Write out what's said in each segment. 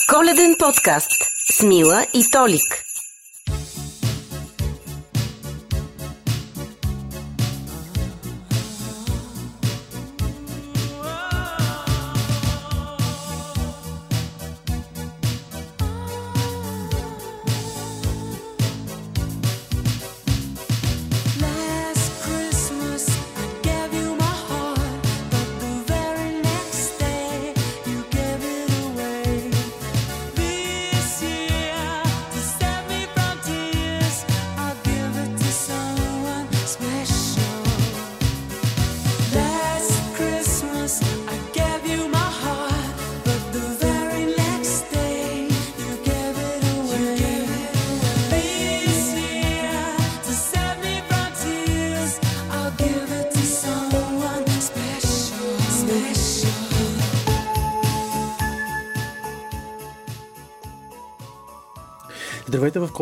Коледен подкаст с Мила и Толик.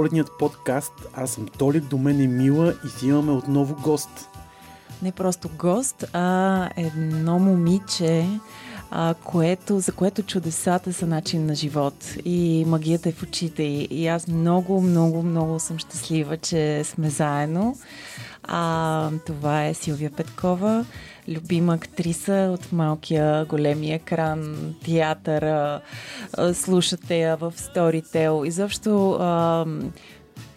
Коледният подкаст. Аз съм Толик, до мен е Мила и си имаме отново гост. не просто гост, а едно момиче, а, което, за което чудесата са начин на живот и магията е в очите й. И аз много, много, много съм щастлива, че сме заедно. А, това е Силвия Петкова, любима актриса от малкия, големия екран, театъра. Слушате я в Storytel. Изобщо а,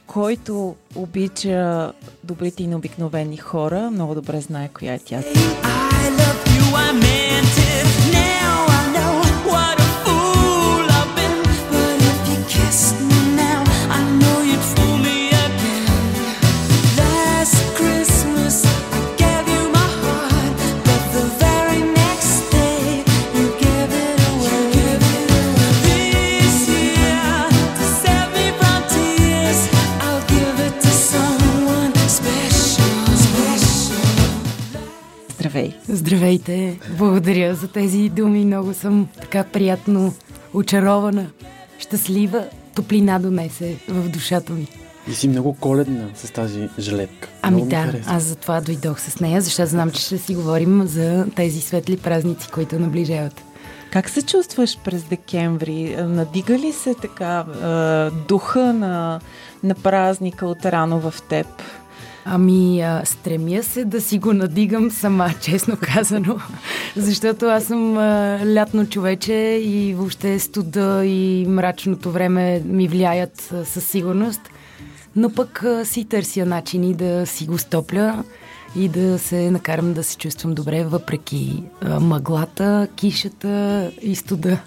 който обича добрите и необикновени хора, много добре знае коя е тя. I love you, I Здравей! Здравейте! Благодаря за тези думи. Много съм така приятно очарована, щастлива. Топлина донесе в душата ми. И си много коледна с тази жилетка. Ами много ми да, аз затова дойдох с нея, защото знам, че ще си говорим за тези светли празници, които наближават. Как се чувстваш през декември? Надига ли се така е, духа на, на празника от рано в теб? Ами, а, стремя се да си го надигам сама, честно казано, защото аз съм а, лятно човече и въобще студа и мрачното време ми влияят а, със сигурност, но пък а, си търся начини да си го стопля и да се накарам да се чувствам добре, въпреки а, мъглата, кишата и студа.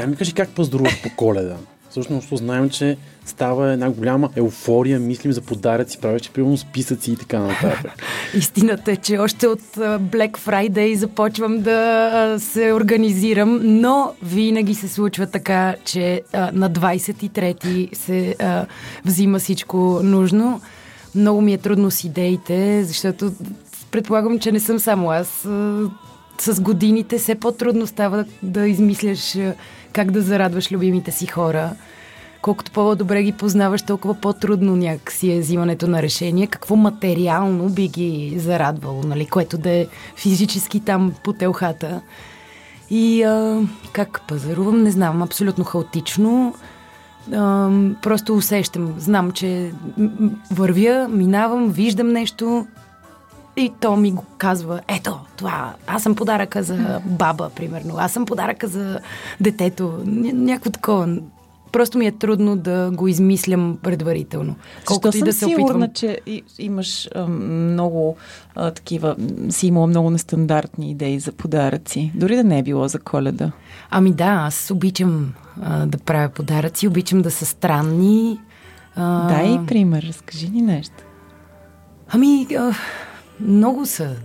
Я ми кажи как пазаруваш по коледа. Всъщност знаем, че става една голяма еуфория, мислим за подаръци, правиш примерно списъци и така нататък. Истината е, че още от Black Friday започвам да се организирам, но винаги се случва така, че на 23-ти се взима всичко нужно. Много ми е трудно с идеите, защото предполагам, че не съм само аз. С годините все по-трудно става да измисляш а, как да зарадваш любимите си хора колкото по-добре ги познаваш, толкова по-трудно някакси е взимането на решение. Какво материално би ги зарадвало, нали? което да е физически там по телхата. И а, как пазарувам, не знам, абсолютно хаотично. А, просто усещам, знам, че вървя, минавам, виждам нещо и то ми го казва, ето, това, аз съм подаръка за баба, примерно, аз съм подаръка за детето, Ня- някакво такова. Просто ми е трудно да го измислям предварително. Колкото и да се сигурна, опитвам. че имаш а, много а, такива, си имала много нестандартни идеи за подаръци. Дори да не е било за коледа. Ами да, аз обичам а, да правя подаръци, обичам да са странни. А, Дай пример, разкажи ни нещо. Ами, а, много са.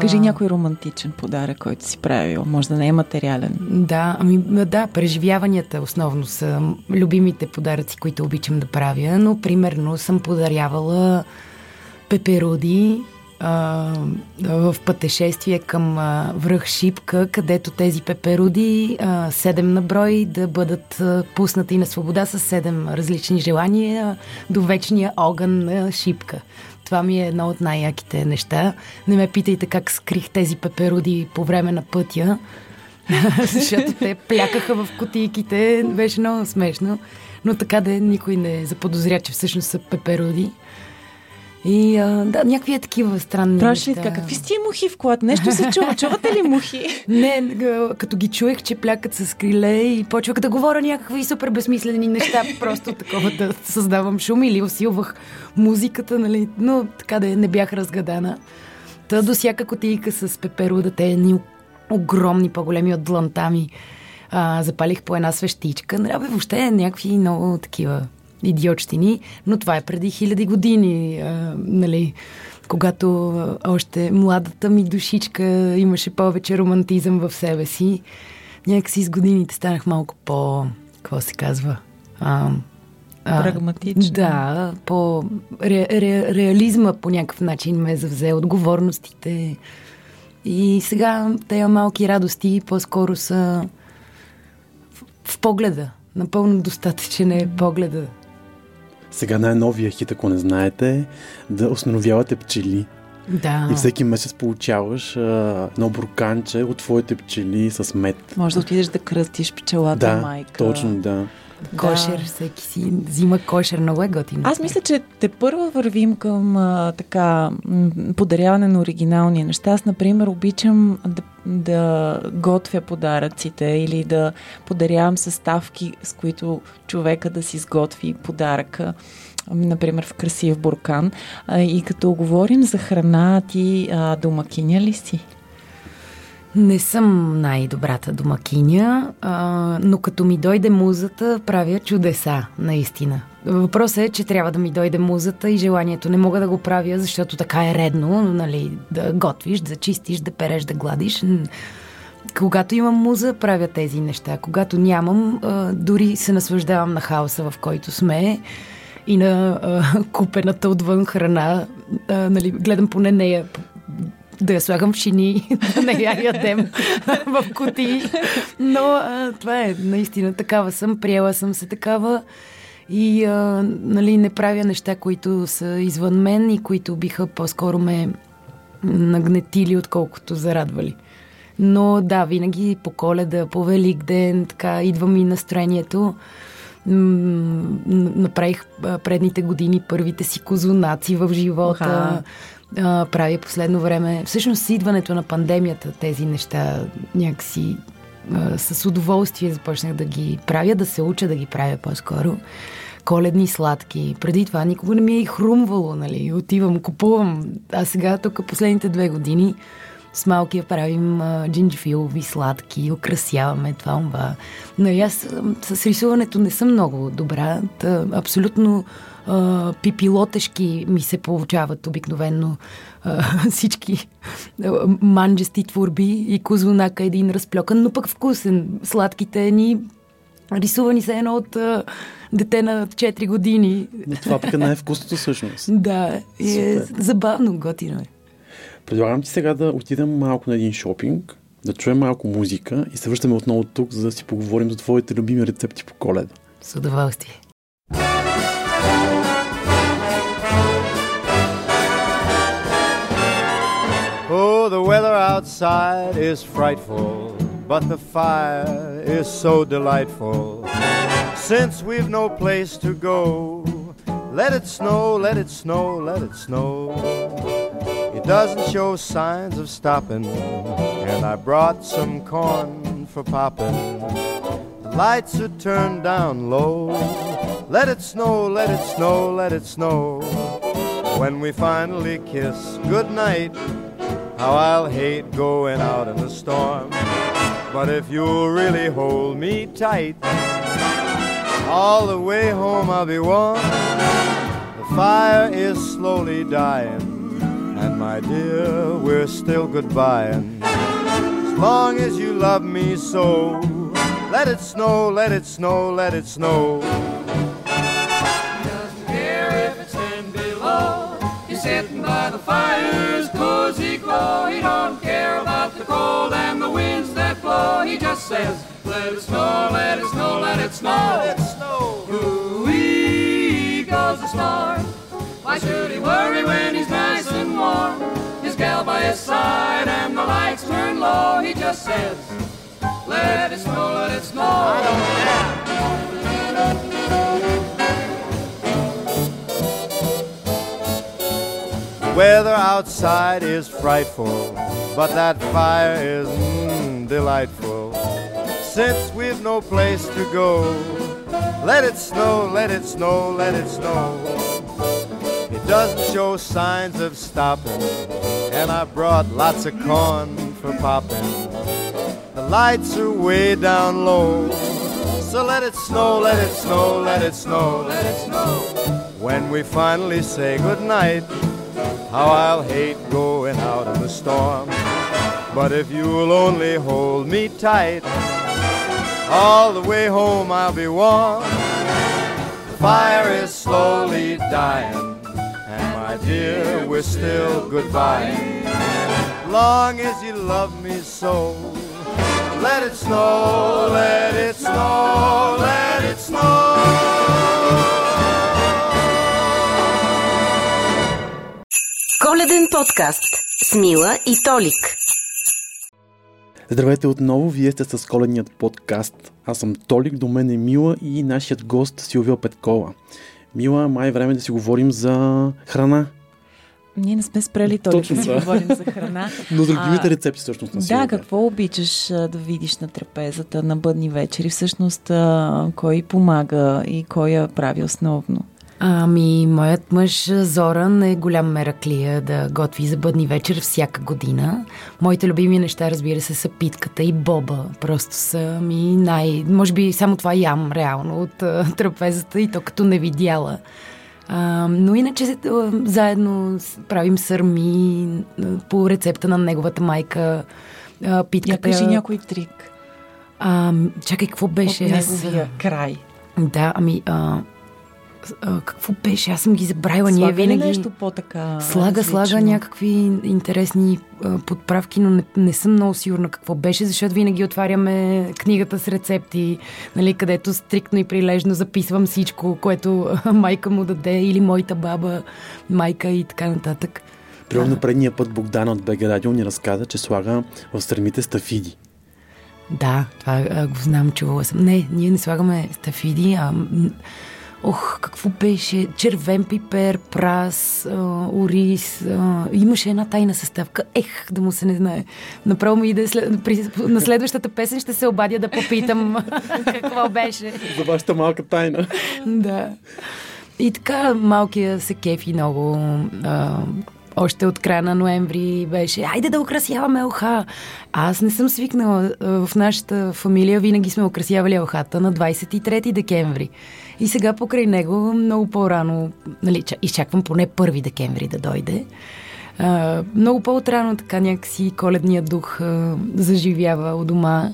Кажи А, някой романтичен подарък, който си правил. Може да не е материален. Да, ами да, преживяванията основно са любимите подаръци, които обичам да правя, но примерно съм подарявала пеперуди а, в пътешествие към а, връх Шипка, където тези пеперуди, а, седем на брой, да бъдат а, пуснати на свобода с седем различни желания до вечния огън на Шипка. Това ми е едно от най-яките неща. Не ме питайте как скрих тези пеперуди по време на пътя, защото те плякаха в кутийките. Беше много смешно. Но така да никой не заподозря, че всъщност са пеперуди. И а, да, някакви е такива странни неща. така? Какви сте мухи в колата? Нещо се чува. Чувате ли мухи? Не, като ги чуех, че плякат с криле и почвах да говоря някакви супер безсмислени неща, просто такова да създавам шум или усилвах музиката, нали, но така да не бях разгадана. Та до всяка котийка с пеперуда, те едни огромни, по-големи от дланта ми, а, запалих по една свещичка. Нали, бе, въобще някакви много такива идиотщини, но това е преди хиляди години, а, нали, когато още младата ми душичка имаше повече романтизъм в себе си. Някакси с годините станах малко по... какво се казва? А, а, Прагматична. Да, по ре, ре, реализма по някакъв начин ме завзе отговорностите. И сега тези малки радости по-скоро са в, в погледа. Напълно достатъчен е погледа. Сега най-новия хит, ако не знаете, да установявате пчели. Да. И всеки месец получаваш а, едно бурканче от твоите пчели с мед. Може да отидеш да кръстиш пчелата Да, майка. точно, да. Кошер, всеки си взима кошер, много е готино. Аз мисля, че те първо вървим към а, така подаряване на оригинални неща. Аз, например, обичам да, да готвя подаръците или да подарявам съставки, с които човека да си сготви подаръка. Ами, Например, в красив буркан. И като говорим за храна, ти домакиня ли си? Не съм най-добрата домакиня, а, но като ми дойде музата, правя чудеса, наистина. Въпросът е, че трябва да ми дойде музата и желанието. Не мога да го правя, защото така е редно, нали, да готвиш, да чистиш, да переш, да гладиш. Когато имам муза, правя тези неща. Когато нямам, а, дори се наслаждавам на хаоса, в който сме и на а, купената отвън храна. А, нали, гледам поне нея да я слагам в шини, да не я ядем в кутии. Но а, това е наистина такава съм, приела съм се такава и а, нали, не правя неща, които са извън мен и които биха по-скоро ме нагнетили, отколкото зарадвали. Но да, винаги по коледа, по Велик ден, така идва ми настроението. Направих предните години първите си козунаци в живота. Аха. А, правя последно време. Всъщност с идването на пандемията тези неща някакси а, с удоволствие започнах да ги правя, да се уча да ги правя по-скоро. Коледни сладки. Преди това никога не ми е и хрумвало, нали? Отивам, купувам. А сега тук последните две години с малкия правим а, джинджифилови сладки, украсяваме това, това. Но и аз с рисуването не съм много добра. Та, абсолютно а, пипилотешки ми се получават обикновенно а, всички а, манджести творби и козунака един разплёкан, но пък вкусен. Сладките ни рисувани са едно от а, дете на 4 години. Но това пък е най-вкусното всъщност. Да, е Супер. забавно, готино е. Предлагам ти сега да отидем малко на един шопинг, да чуем малко музика и се връщаме отново тук, за да си поговорим за твоите любими рецепти по коледа. С удоволствие. Oh, the weather outside is frightful, but the fire is so delightful. Since we've no place to go, let it snow, let it snow, let it snow. It doesn't show signs of stopping, and I brought some corn for popping. The lights are turned down low. Let it snow, let it snow, let it snow. When we finally kiss goodnight, how I'll hate going out in the storm. But if you'll really hold me tight, all the way home I'll be warm. The fire is slowly dying, and my dear, we're still goodbying. As long as you love me so, let it snow, let it snow, let it snow. Doesn't care if it's 10 below. It's sitting by the fire's cozy glow. He don't care about the cold and the winds that blow. He just says, let it snow, let it snow, let it snow. Let it snow. Ooh-wee goes the star. Why should he worry when he's nice and warm? His gal by his side and the lights turn low. He just says, let it snow, let it snow. I don't care. Weather outside is frightful, but that fire is mm, delightful. Since we've no place to go, let it snow, let it snow, let it snow. Doesn't show signs of stopping, and I brought lots of corn for popping. The lights are way down low, so let it snow, let it snow, let it snow, let it snow. When we finally say goodnight, how I'll hate going out in the storm. But if you'll only hold me tight, all the way home I'll be warm. The fire is slowly dying, my dear, we're still goodbye. Long as you love me so, let it snow, let it snow, let it snow. Коледен подкаст с Мила и Толик. Здравейте отново, вие сте с коледният подкаст. Аз съм Толик, до мен е Мила и нашият гост Силвия Петкова. Мила, май е време да си говорим за храна. Ние не сме спрели толкова да си говорим за храна. Но за А, рецепти всъщност на Силвия. Да, какво обичаш да видиш на трапезата на бъдни вечери? Всъщност, кой помага и кой я прави основно? Ами, моят мъж Зоран е голям мераклия да готви за бъдни вечер всяка година. Моите любими неща, разбира се, са питката и боба. Просто са ми най... Може би само това ям реално от а, трапезата и то като не видяла. А, но иначе заедно правим сърми по рецепта на неговата майка. А, Я питката... кажи някой трик А, чакай, какво беше? от Аз- неговия край. Да, ами... А, а, какво беше? Аз съм ги забравила. Ние Слага ли винаги... нещо по-така Слага, различно? слага някакви интересни а, подправки, но не, не съм много сигурна какво беше, защото винаги отваряме книгата с рецепти, нали, където стриктно и прилежно записвам всичко, което майка му даде или моята баба, майка и така нататък. Примерно предния път Богдана от БГ Радио ни разказа, че слага в сърмите стафиди. Да, това а, го знам, чувала съм. Не, ние не слагаме стафиди, а... Ох, какво беше? Червен пипер, прас, а, ориз. А, имаше една тайна съставка. Ех, да му се не знае. Направо ми иде след, при, на следващата песен ще се обадя да попитам какво беше. За вашата малка тайна. да. И така малкия се кефи много. А, още от края на ноември беше, айде да украсяваме елха. Аз не съм свикнала. В нашата фамилия винаги сме украсявали елхата на 23 декември. И сега покрай него много по-рано, нали, ча- изчаквам поне 1 декември да дойде. А, много по-отрано така някакси коледният дух а, заживява у дома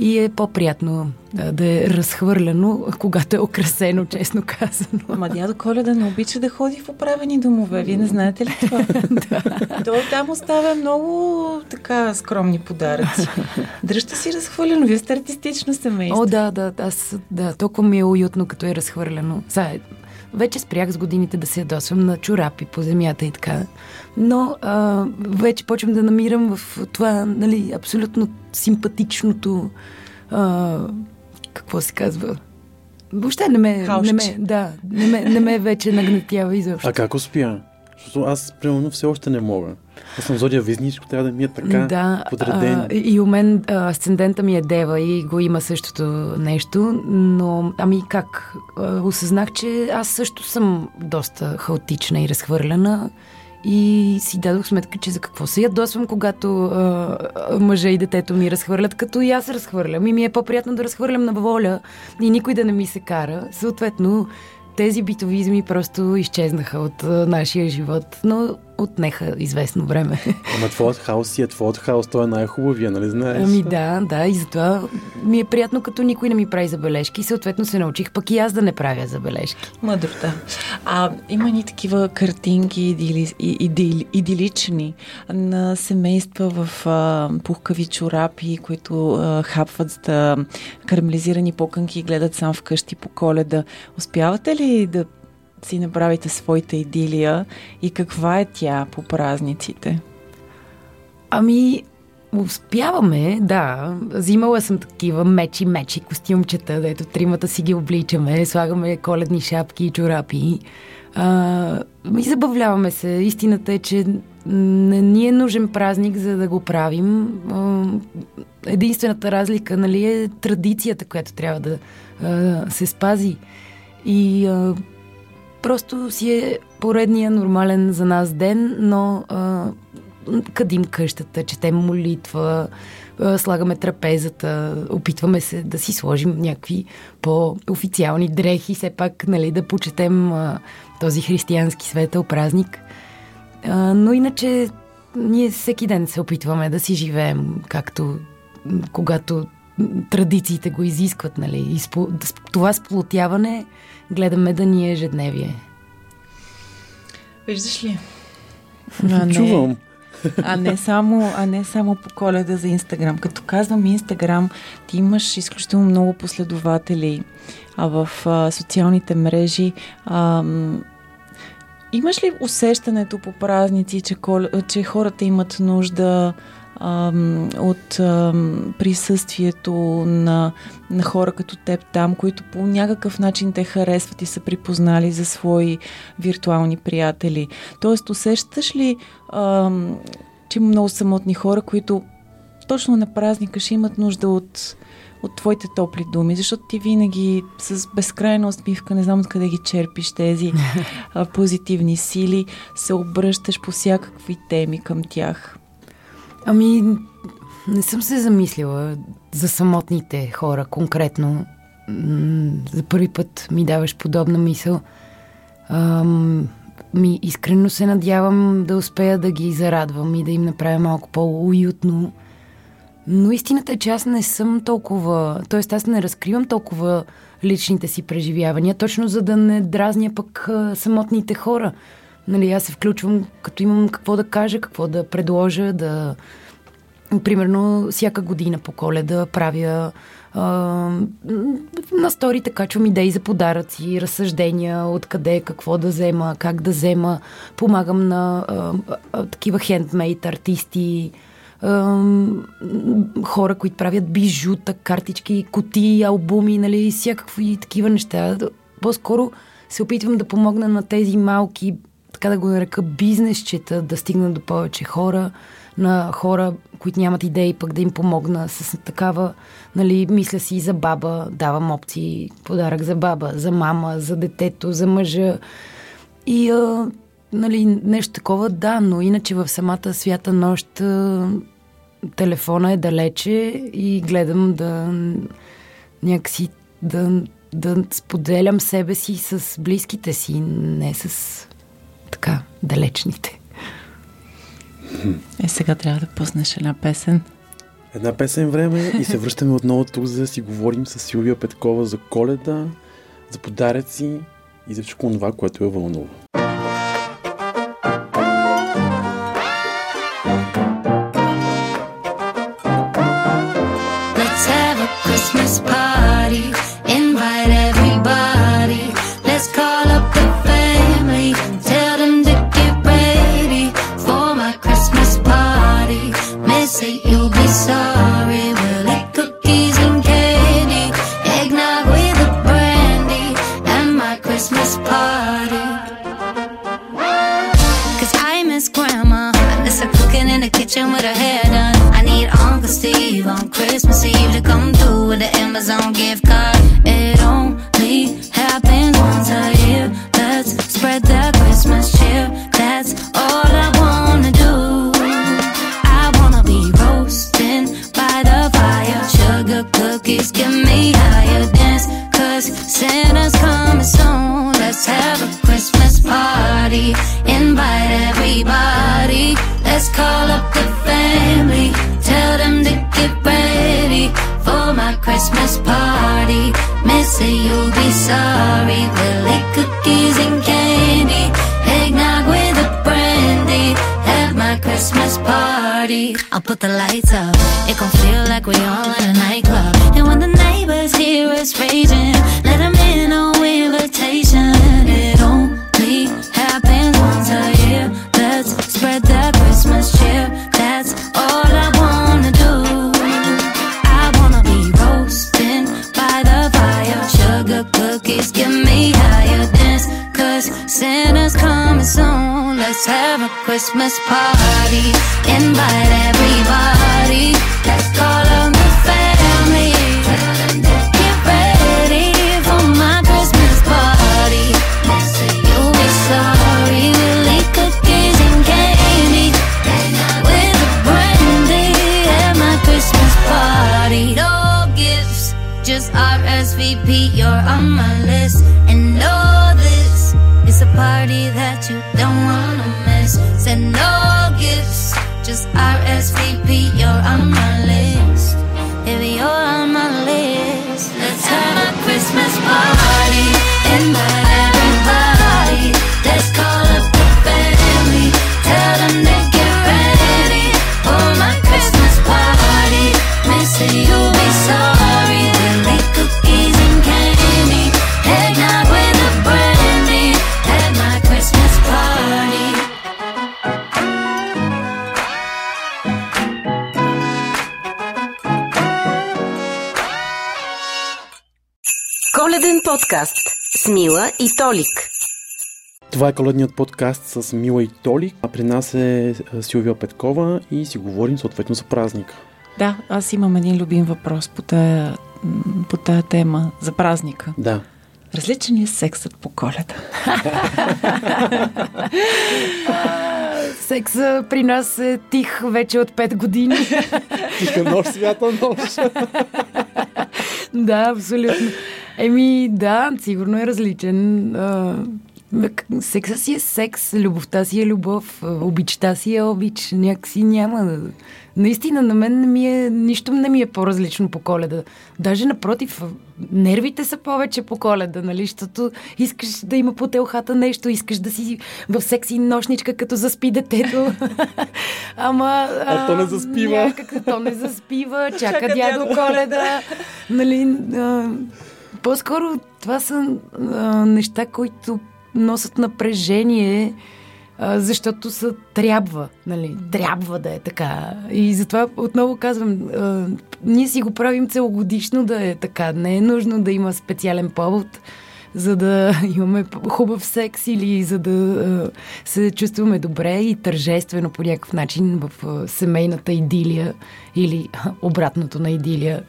и е по-приятно да е разхвърляно, когато е украсено, честно казано. Ама дядо Коледа не обича да ходи в управени домове. Вие не знаете ли това? Той там оставя много така скромни подаръци. Дръжте си разхвърлено. Вие сте артистично семейство. О, да, да, аз, да, толкова ми е уютно, като е разхвърляно. Сега, вече спрях с годините да се ядосвам на чорапи по земята и така. Но а, вече почвам да намирам в това, нали, абсолютно симпатичното, а, какво се казва, Въобще не ме, не Хаосче. ме, да, не ме, не ме вече нагнетява изобщо. А как успя? Защото аз, примерно, все още не мога. Аз съм зодия визничко, трябва да ми е така да, подреден. а, и у мен асцендента ми е дева и го има същото нещо, но ами как? А, осъзнах, че аз също съм доста хаотична и разхвърляна и си дадох сметка, че за какво се ядосвам, когато а, мъжа и детето ми разхвърлят, като и аз разхвърлям. И ми е по-приятно да разхвърлям на воля и никой да не ми се кара. Съответно, тези битовизми просто изчезнаха от а, нашия живот. Но отнеха известно време. Ама твоят хаос си е твоят хаос, той е най-хубавия, нали знаеш? Ами да, да, и затова ми е приятно, като никой не ми прави забележки. Съответно се научих пък и аз да не правя забележки. Мъдро, да. А, има ни такива картинки идили, и- идили, идилични на семейства в а, пухкави чорапи, които а, хапват а, карамелизирани покънки и гледат сам вкъщи по коледа. Успявате ли да си направите своята идилия и каква е тя по празниците? Ами, успяваме, да. Взимала съм такива мечи, мечи, костюмчета, дето тримата си ги обличаме, слагаме коледни шапки и чорапи. А, и забавляваме се. Истината е, че не ни е нужен празник, за да го правим. А, единствената разлика, нали, е традицията, която трябва да а, се спази. И а, просто си е поредния нормален за нас ден, но а, къдим къщата, четем молитва, а, слагаме трапезата, опитваме се да си сложим някакви по-официални дрехи, все пак нали, да почетем а, този християнски светъл празник. А, но иначе ние всеки ден се опитваме да си живеем, както когато традициите го изискват. Нали? И това сплотяване гледаме да ни е ежедневие. Виждаш ли? А не, Чувам. а не, само, а не само по коледа за Инстаграм. Като казвам Инстаграм, ти имаш изключително много последователи а в а, социалните мрежи. А, имаш ли усещането по празници, че, кол... че хората имат нужда от присъствието на, на хора като теб там, които по някакъв начин те харесват и са припознали за свои виртуални приятели. Тоест, усещаш ли, че има много самотни хора, които точно на празника ще имат нужда от, от твоите топли думи, защото ти винаги с безкрайна усмивка, не знам откъде ги черпиш тези а, позитивни сили, се обръщаш по всякакви теми към тях. Ами, не съм се замислила за самотните хора конкретно. За първи път ми даваш подобна мисъл. Ам, ми искрено се надявам да успея да ги зарадвам и да им направя малко по-уютно. Но истината е, че аз не съм толкова... Тоест, аз не разкривам толкова личните си преживявания, точно за да не дразня пък самотните хора. Нали, аз се включвам, като имам какво да кажа, какво да предложа, да... Примерно, всяка година по коледа правя а, на сторите качвам идеи за подаръци, разсъждения, откъде, какво да взема, как да взема. Помагам на а, а, такива хендмейт артисти, хора, които правят бижута, картички, кутии, албуми, нали, всякакви такива неща. По-скоро се опитвам да помогна на тези малки, така да го нарека, бизнесчета, да стигнат до повече хора, на хора, които нямат идеи, пък да им помогна с такава, нали, мисля си за баба, давам опции, подарък за баба, за мама, за детето, за мъжа. И а, нали, нещо такова, да, но иначе в самата свята нощ а, телефона е далече и гледам да някакси да, да споделям себе си с близките си, не с така далечните. Е, сега трябва да пуснеш една песен. Една песен време и се връщаме отново тук, за да си говорим с Силвия Петкова за коледа, за подаръци и за всичко това, което е вълнува. Put the lights up. It gon' feel like we all in a nightclub. And when the neighbors hear us raging, let them in on invitation. It only happens once a year. Let's spread that Christmas cheer. That's all I wanna do. I wanna be roasting by the fire. Sugar cookies give me higher dance. Cause Santa's coming soon. Let's have a Christmas party. On my list. And know this is a party that you don't wanna miss. Said no gifts, just RSVP. You're on my list. Baby, you're on my list. Let's have a Christmas party. Invite everybody. Let's call up the family. Tell them to get ready for my Christmas party. Missy, you'll подкаст с Мила и Толик. Това е коледният подкаст с Мила и Толик. А при нас е е, Силвия Петкова и си говорим съответно за празника. Да, аз имам един любим въпрос по тая, по тая тема за празника. Да. Различен ли е сексът по коледа? Секса при нас е тих вече от 5 години. Тиха нощ, свята нощ. да, абсолютно. Еми, да, сигурно е различен. А, секса си е секс, любовта си е любов, а, обичта си е обич. Някакси няма. Наистина, на мен не ми е, нищо не ми е по-различно по коледа. Даже напротив, нервите са повече по коледа, нали? Защото искаш да има по телхата нещо, искаш да си в секси нощничка, като заспи детето. Ама... А то не заспива. Някак, то не заспива, чака дядо Коледа. Нали, а, по-скоро това са а, неща, които носят напрежение, а, защото са трябва, нали, трябва да е така. И затова отново казвам, а, ние си го правим целогодишно да е така. Не е нужно да има специален повод, за да имаме хубав секс или за да се чувстваме добре и тържествено по някакъв начин в семейната идилия или обратното на идилия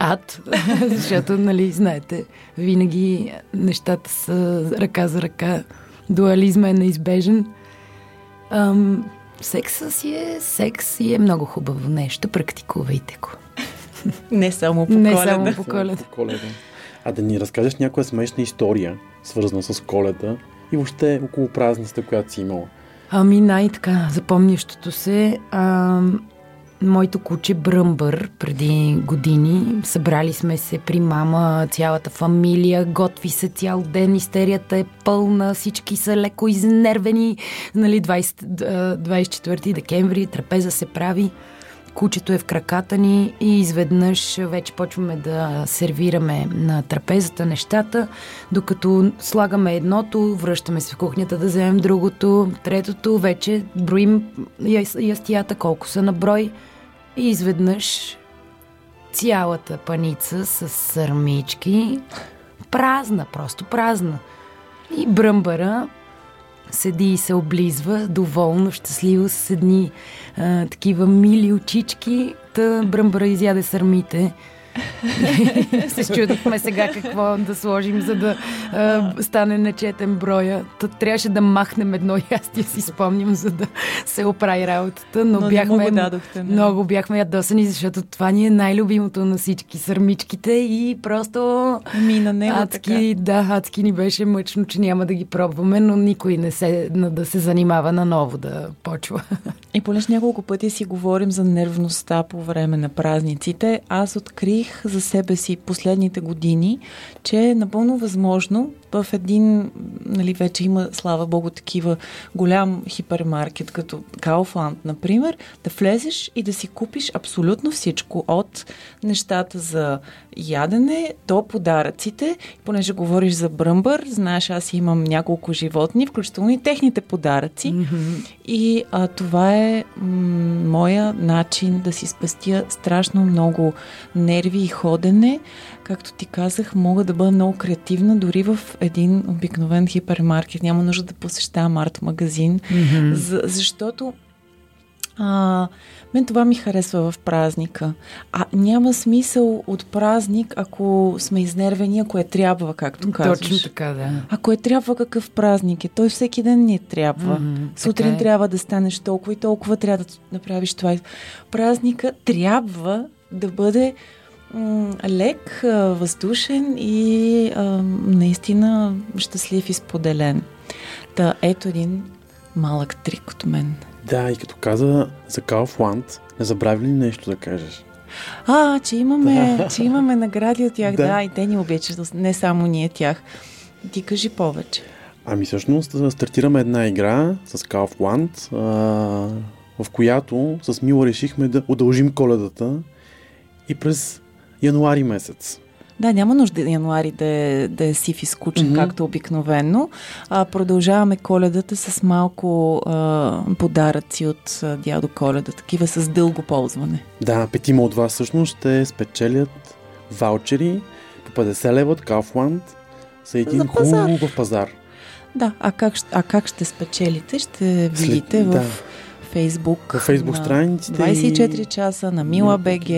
ад, защото, нали, знаете, винаги нещата са ръка за ръка, дуализма е неизбежен. Ам, секса си е секс и е много хубаво нещо, практикувайте го. Не само по Не коледа. само по коледа. Коледа. А да ни разкажеш някоя смешна история, свързана с коледа и въобще около празницата, която си имала. Ами най-така, запомнящото се, а, моето куче Бръмбър преди години. Събрали сме се при мама, цялата фамилия, готви се цял ден, истерията е пълна, всички са леко изнервени. Нали, 20, а, 24 декември трапеза се прави. Кучето е в краката ни и изведнъж вече почваме да сервираме на трапезата нещата, докато слагаме едното, връщаме се в кухнята да вземем другото, третото, вече броим яс- ястията колко са на брой и изведнъж цялата паница с сърмички празна, просто празна. И бръмбара седи и се облизва, доволно, щастливо, с едни а, такива мили очички. Та бръмбара изяде сърмите. се чудихме сега какво да сложим, за да а, стане нечетен броя. Та трябваше да махнем едно ястие, си спомням, за да се оправи работата. Но, Но не бяхме го дадохте, не? много бяхме ядосани, защото това ни е най-любимото на всички сърмичките и просто Ми на него адски, да, адски ни беше мъчно, че няма да ги пробваме, но никой не се да се занимава наново да почва. И понеже няколко пъти си говорим за нервността по време на празниците, аз открих открих за себе си последните години, че е напълно възможно в един, нали, вече има, слава богу, такива голям хипермаркет, като Kaufland, например, да влезеш и да си купиш абсолютно всичко от нещата за ядене до подаръците. Понеже говориш за бръмбър, знаеш, аз имам няколко животни, включително и техните подаръци. Mm-hmm. И а, това е м- моя начин да си спестя страшно много нерви и ходене. Както ти казах, мога да бъда много креативна дори в един обикновен хипермаркет. Няма нужда да посещавам арт-магазин, mm-hmm. за, защото а, мен това ми харесва в празника. А няма смисъл от празник, ако сме изнервени, ако е трябва, както казваш. Точно така, да. Ако е трябва, какъв празник е? Той всеки ден ни е трябва. Мгм, Сутрин е. трябва да станеш толкова и толкова трябва да направиш това. Празника трябва да бъде лек, въздушен и а, наистина щастлив и споделен. Та ето един малък трик от мен. Да, и като каза за Kaufland, не забрави ли нещо да кажеш? А, че имаме, че имаме награди от тях. Да. Да. да, и те ни обичат, не само ние тях. Ти кажи повече. Ами всъщност стартираме една игра с Kaufland, а, в която с Мила решихме да удължим коледата и през януари месец. Да, няма нужда януари да е, да е сив и скучен, mm-hmm. както обикновено. А, продължаваме коледата с малко а, подаръци от а, дядо Коледа, такива с дълго ползване. Да, петима от вас всъщност ще спечелят ваучери по 50 лева от Kaufland за един За пазар. хубав пазар. Да, а как, а как ще спечелите? Ще видите в да. Фейсбук. Във Фейсбук страниците 24 и- часа на Мила БГ.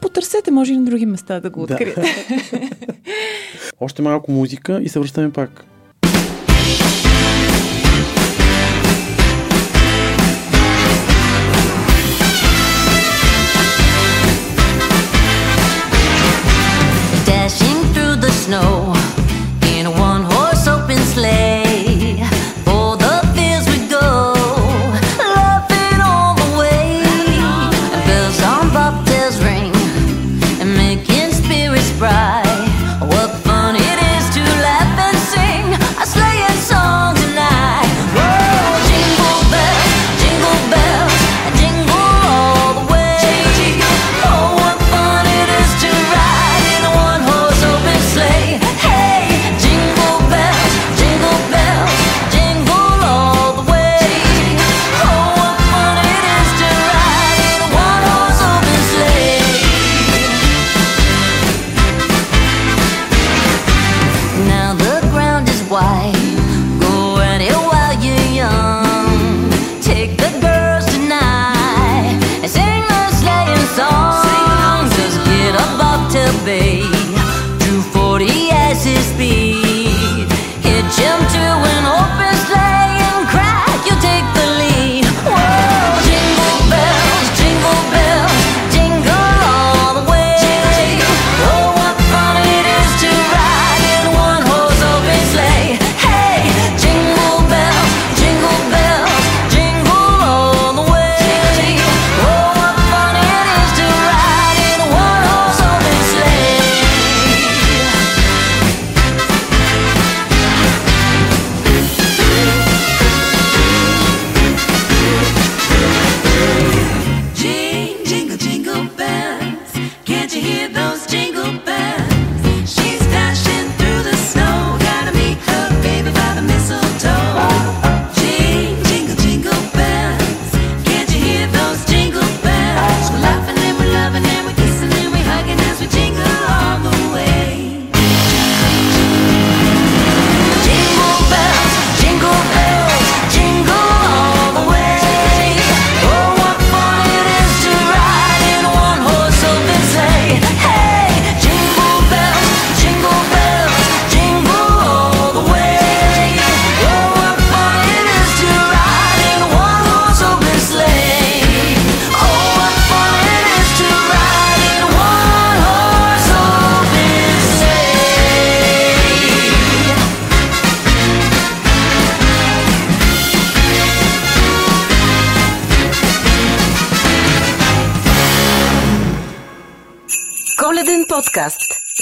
Потърсете, може и на други места да го Да. откриете. Още малко музика и се връщаме пак.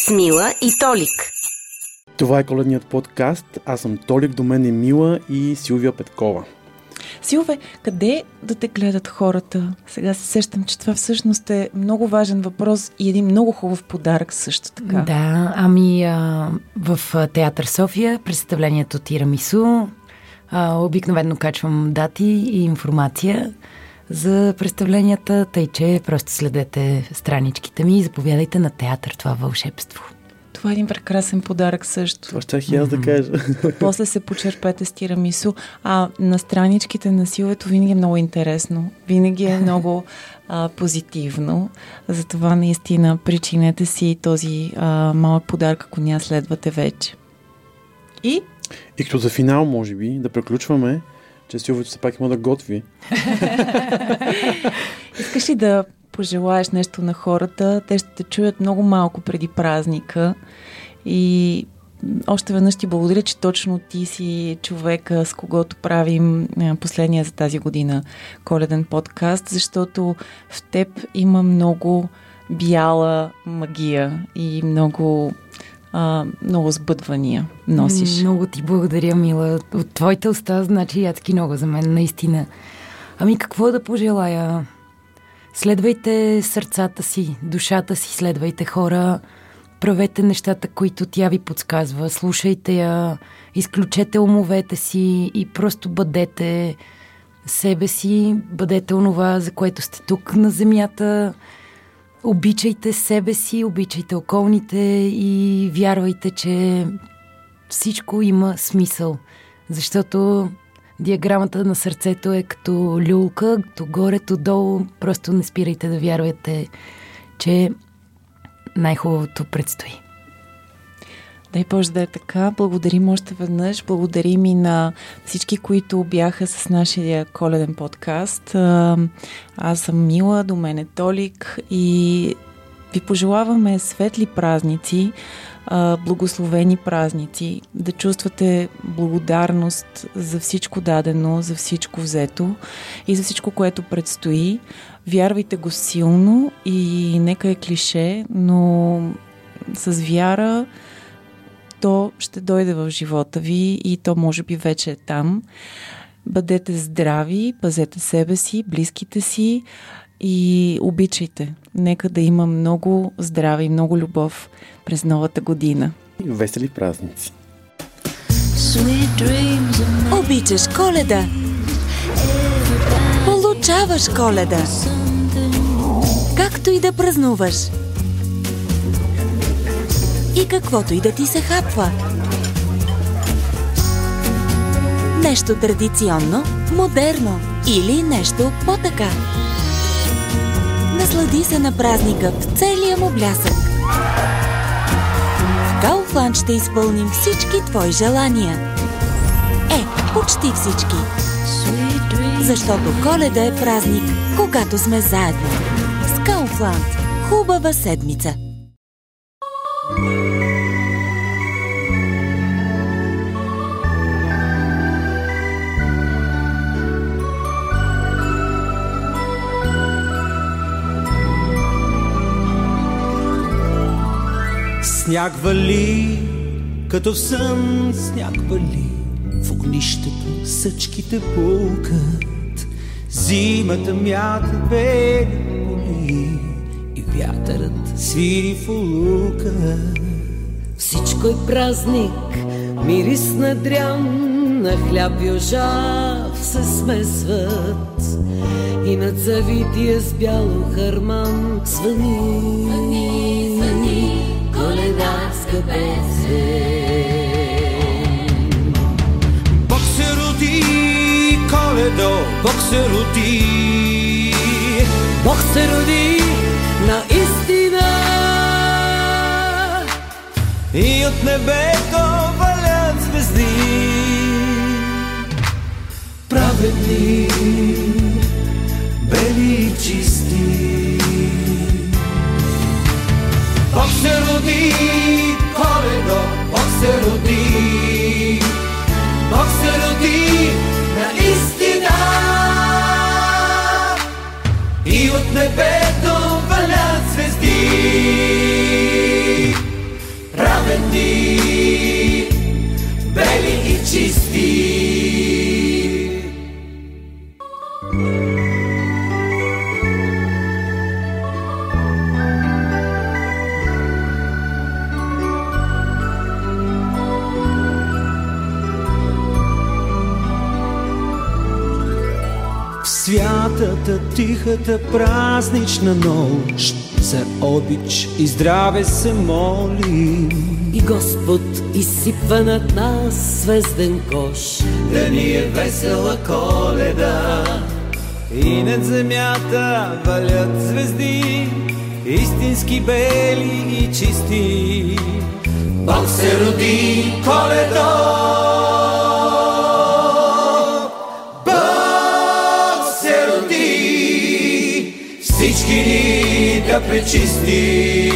С Мила и Толик. Това е коледният подкаст. Аз съм Толик, до мен е Мила и Силвия Петкова. Силве, къде да те гледат хората? Сега се сещам, че това всъщност е много важен въпрос и един много хубав подарък също така. Да, ами а, в Театър София представлението Тирамису а, обикновено качвам дати и информация за представленията, тъй че просто следете страничките ми и заповядайте на театър това вълшебство. Това е един прекрасен подарък също. Това ще и аз да кажа. После се почерпете с тирамису. А на страничките на силето винаги е много интересно. Винаги е много а, позитивно. Затова наистина причинете си този а, малък подарък, ако ня следвате вече. И И като за финал, може би, да приключваме, че Силвито все пак има да готви. искаш ли да пожелаеш нещо на хората? Те ще те чуят много малко преди празника. И още веднъж ти благодаря, че точно ти си човека, с когото правим последния за тази година коледен подкаст, защото в теб има много бяла магия и много, а, много сбъдвания носиш. Много ти благодаря, Мила. От твоите уста значи ядки много за мен, наистина. Ами какво да пожелая? Следвайте сърцата си, душата си, следвайте хора, правете нещата, които тя ви подсказва, слушайте я, изключете умовете си и просто бъдете себе си, бъдете онова, за което сте тук на земята, обичайте себе си, обичайте околните и вярвайте, че всичко има смисъл. Защото диаграмата на сърцето е като люлка, то горе, то долу. Просто не спирайте да вярвате, че най-хубавото предстои. Дай Боже да е така. Благодарим още веднъж. Благодарим и на всички, които бяха с нашия коледен подкаст. Аз съм Мила, до мен е Толик и ви пожелаваме светли празници, благословени празници, да чувствате благодарност за всичко дадено, за всичко взето и за всичко, което предстои. Вярвайте го силно и нека е клише, но с вяра то ще дойде в живота ви и то може би вече е там. Бъдете здрави, пазете себе си, близките си и обичайте. Нека да има много здраве и много любов през новата година. Весели празници! Обичаш коледа. Получаваш коледа. Както и да празнуваш. И каквото и да ти се хапва. Нещо традиционно, модерно или нещо по-така. Наслади се на празника в целия му блясък. В Кауфланд ще изпълним всички твои желания. Е, почти всички. Защото коледа е празник, когато сме заедно. С Кауфланд. Хубава седмица. Сняг вали, като в сън сняг вали, в огнището съчките пукат. Зимата мята бели поли и вятърът свири в улука. Всичко е празник, мирис на дрян, на хляб и ожав се смесват. И над завития с бяло харман звъни, Бог се роди, коледо, Бог се роди. Бог се роди наистина. И от небето валят звезди Праведни, бели и чисти Бог се роди, коледо, Бог се роди Бог тихата, празнична нощ За обич и здраве се молим. И Господ изсипва над нас звезден кош. Да ни е весела коледа. И над земята валят звезди Истински бели и чисти. Бог се роди коледо пречисти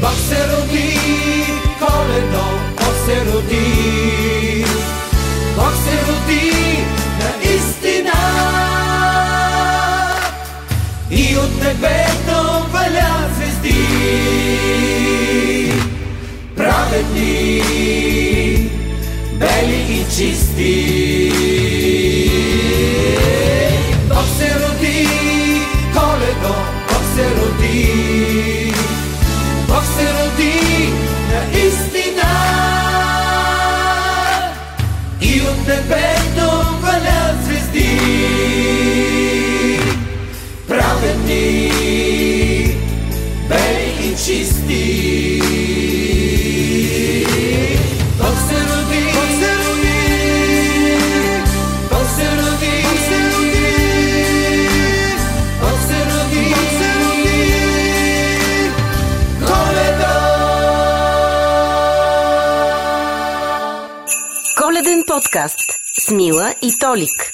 Бог се роди коледо Бог се роди Бог се роди наистина и от небето валят звезди. Праведни, бели и чисти. Подкаст с Мила и Толик.